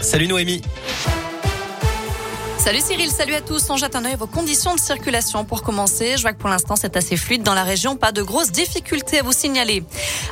Salut Noémie. Salut Cyril, salut à tous. On jette un œil à vos conditions de circulation pour commencer. Je vois que pour l'instant c'est assez fluide dans la région, pas de grosses difficultés à vous signaler.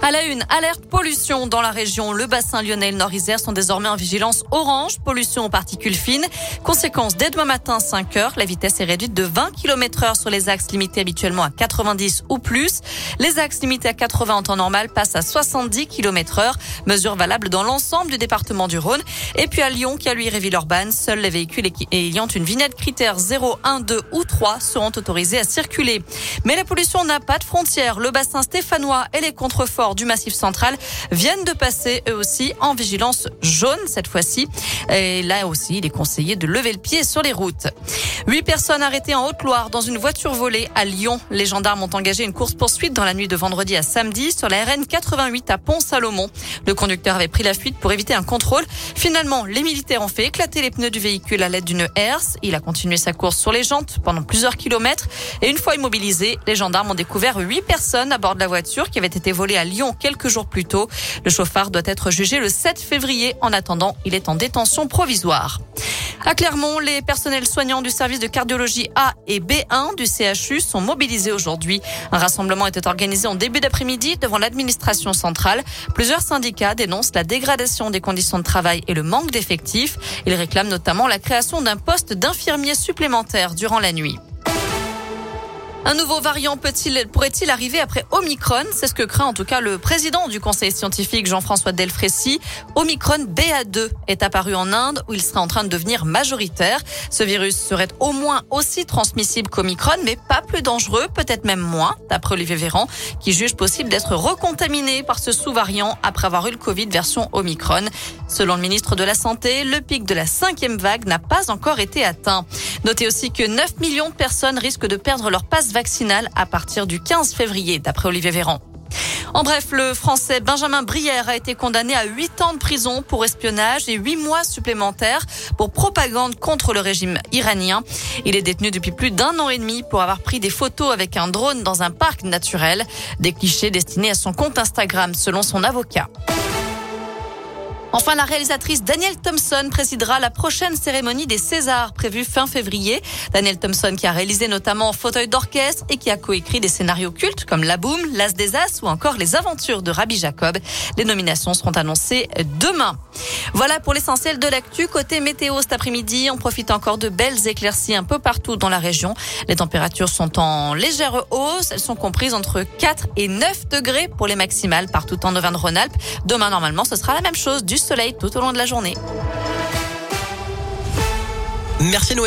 À la une, alerte pollution dans la région. Le bassin lyonnais et le Nord-Isère sont désormais en vigilance orange, pollution aux particules fines. Conséquence, dès demain matin 5 heures, la vitesse est réduite de 20 km heure sur les axes limités habituellement à 90 ou plus. Les axes limités à 80 en temps normal passent à 70 km heure. Mesure valable dans l'ensemble du département du Rhône. Et puis à Lyon, qui a lui Réville-Urbaine, seuls les véhicules ayant une vignette critère 0, 1, 2 ou 3 seront autorisés à circuler. Mais la pollution n'a pas de frontières. Le bassin stéphanois et les contreforts du Massif central viennent de passer eux aussi en vigilance jaune cette fois-ci. Et là aussi, il est conseillé de lever le pied sur les routes. Huit personnes arrêtées en Haute-Loire dans une voiture volée à Lyon. Les gendarmes ont engagé une course-poursuite dans la nuit de vendredi à samedi sur la RN 88 à Pont-Salomon. Le conducteur avait pris la fuite pour éviter un contrôle. Finalement, les militaires ont fait éclater les pneus du véhicule à l'aide d'une Il a continué sa course sur les jantes pendant plusieurs kilomètres. Et une fois immobilisé, les gendarmes ont découvert huit personnes à bord de la voiture qui avait été volée à Lyon quelques jours plus tôt. Le chauffard doit être jugé le 7 février. En attendant, il est en détention provisoire. À Clermont, les personnels soignants du service de cardiologie A et B1 du CHU sont mobilisés aujourd'hui. Un rassemblement était organisé en début d'après-midi devant l'administration centrale. Plusieurs syndicats dénoncent la dégradation des conditions de travail et le manque d'effectifs. Ils réclament notamment la création d'un poste d'infirmier supplémentaire durant la nuit. Un nouveau variant pourrait-il arriver après Omicron? C'est ce que craint en tout cas le président du conseil scientifique Jean-François Delfrécy. Omicron BA2 est apparu en Inde où il serait en train de devenir majoritaire. Ce virus serait au moins aussi transmissible qu'Omicron, mais pas plus dangereux, peut-être même moins, d'après Olivier Véran, qui juge possible d'être recontaminé par ce sous-variant après avoir eu le Covid version Omicron. Selon le ministre de la Santé, le pic de la cinquième vague n'a pas encore été atteint. Notez aussi que 9 millions de personnes risquent de perdre leur passe vaccinale à partir du 15 février, d'après Olivier Véran. En bref, le français Benjamin Brière a été condamné à 8 ans de prison pour espionnage et 8 mois supplémentaires pour propagande contre le régime iranien. Il est détenu depuis plus d'un an et demi pour avoir pris des photos avec un drone dans un parc naturel. Des clichés destinés à son compte Instagram selon son avocat. Enfin, la réalisatrice Danielle Thompson présidera la prochaine cérémonie des Césars prévue fin février. Danielle Thompson qui a réalisé notamment Fauteuil d'orchestre et qui a coécrit des scénarios cultes comme La Boom, L'As des As ou encore Les Aventures de Rabbi Jacob. Les nominations seront annoncées demain. Voilà pour l'essentiel de l'actu. Côté météo cet après-midi, on profite encore de belles éclaircies un peu partout dans la région. Les températures sont en légère hausse. Elles sont comprises entre 4 et 9 degrés pour les maximales partout en Auvergne-Rhône-Alpes. Demain, normalement, ce sera la même chose. Du soleil tout au long de la journée. Merci Noémie.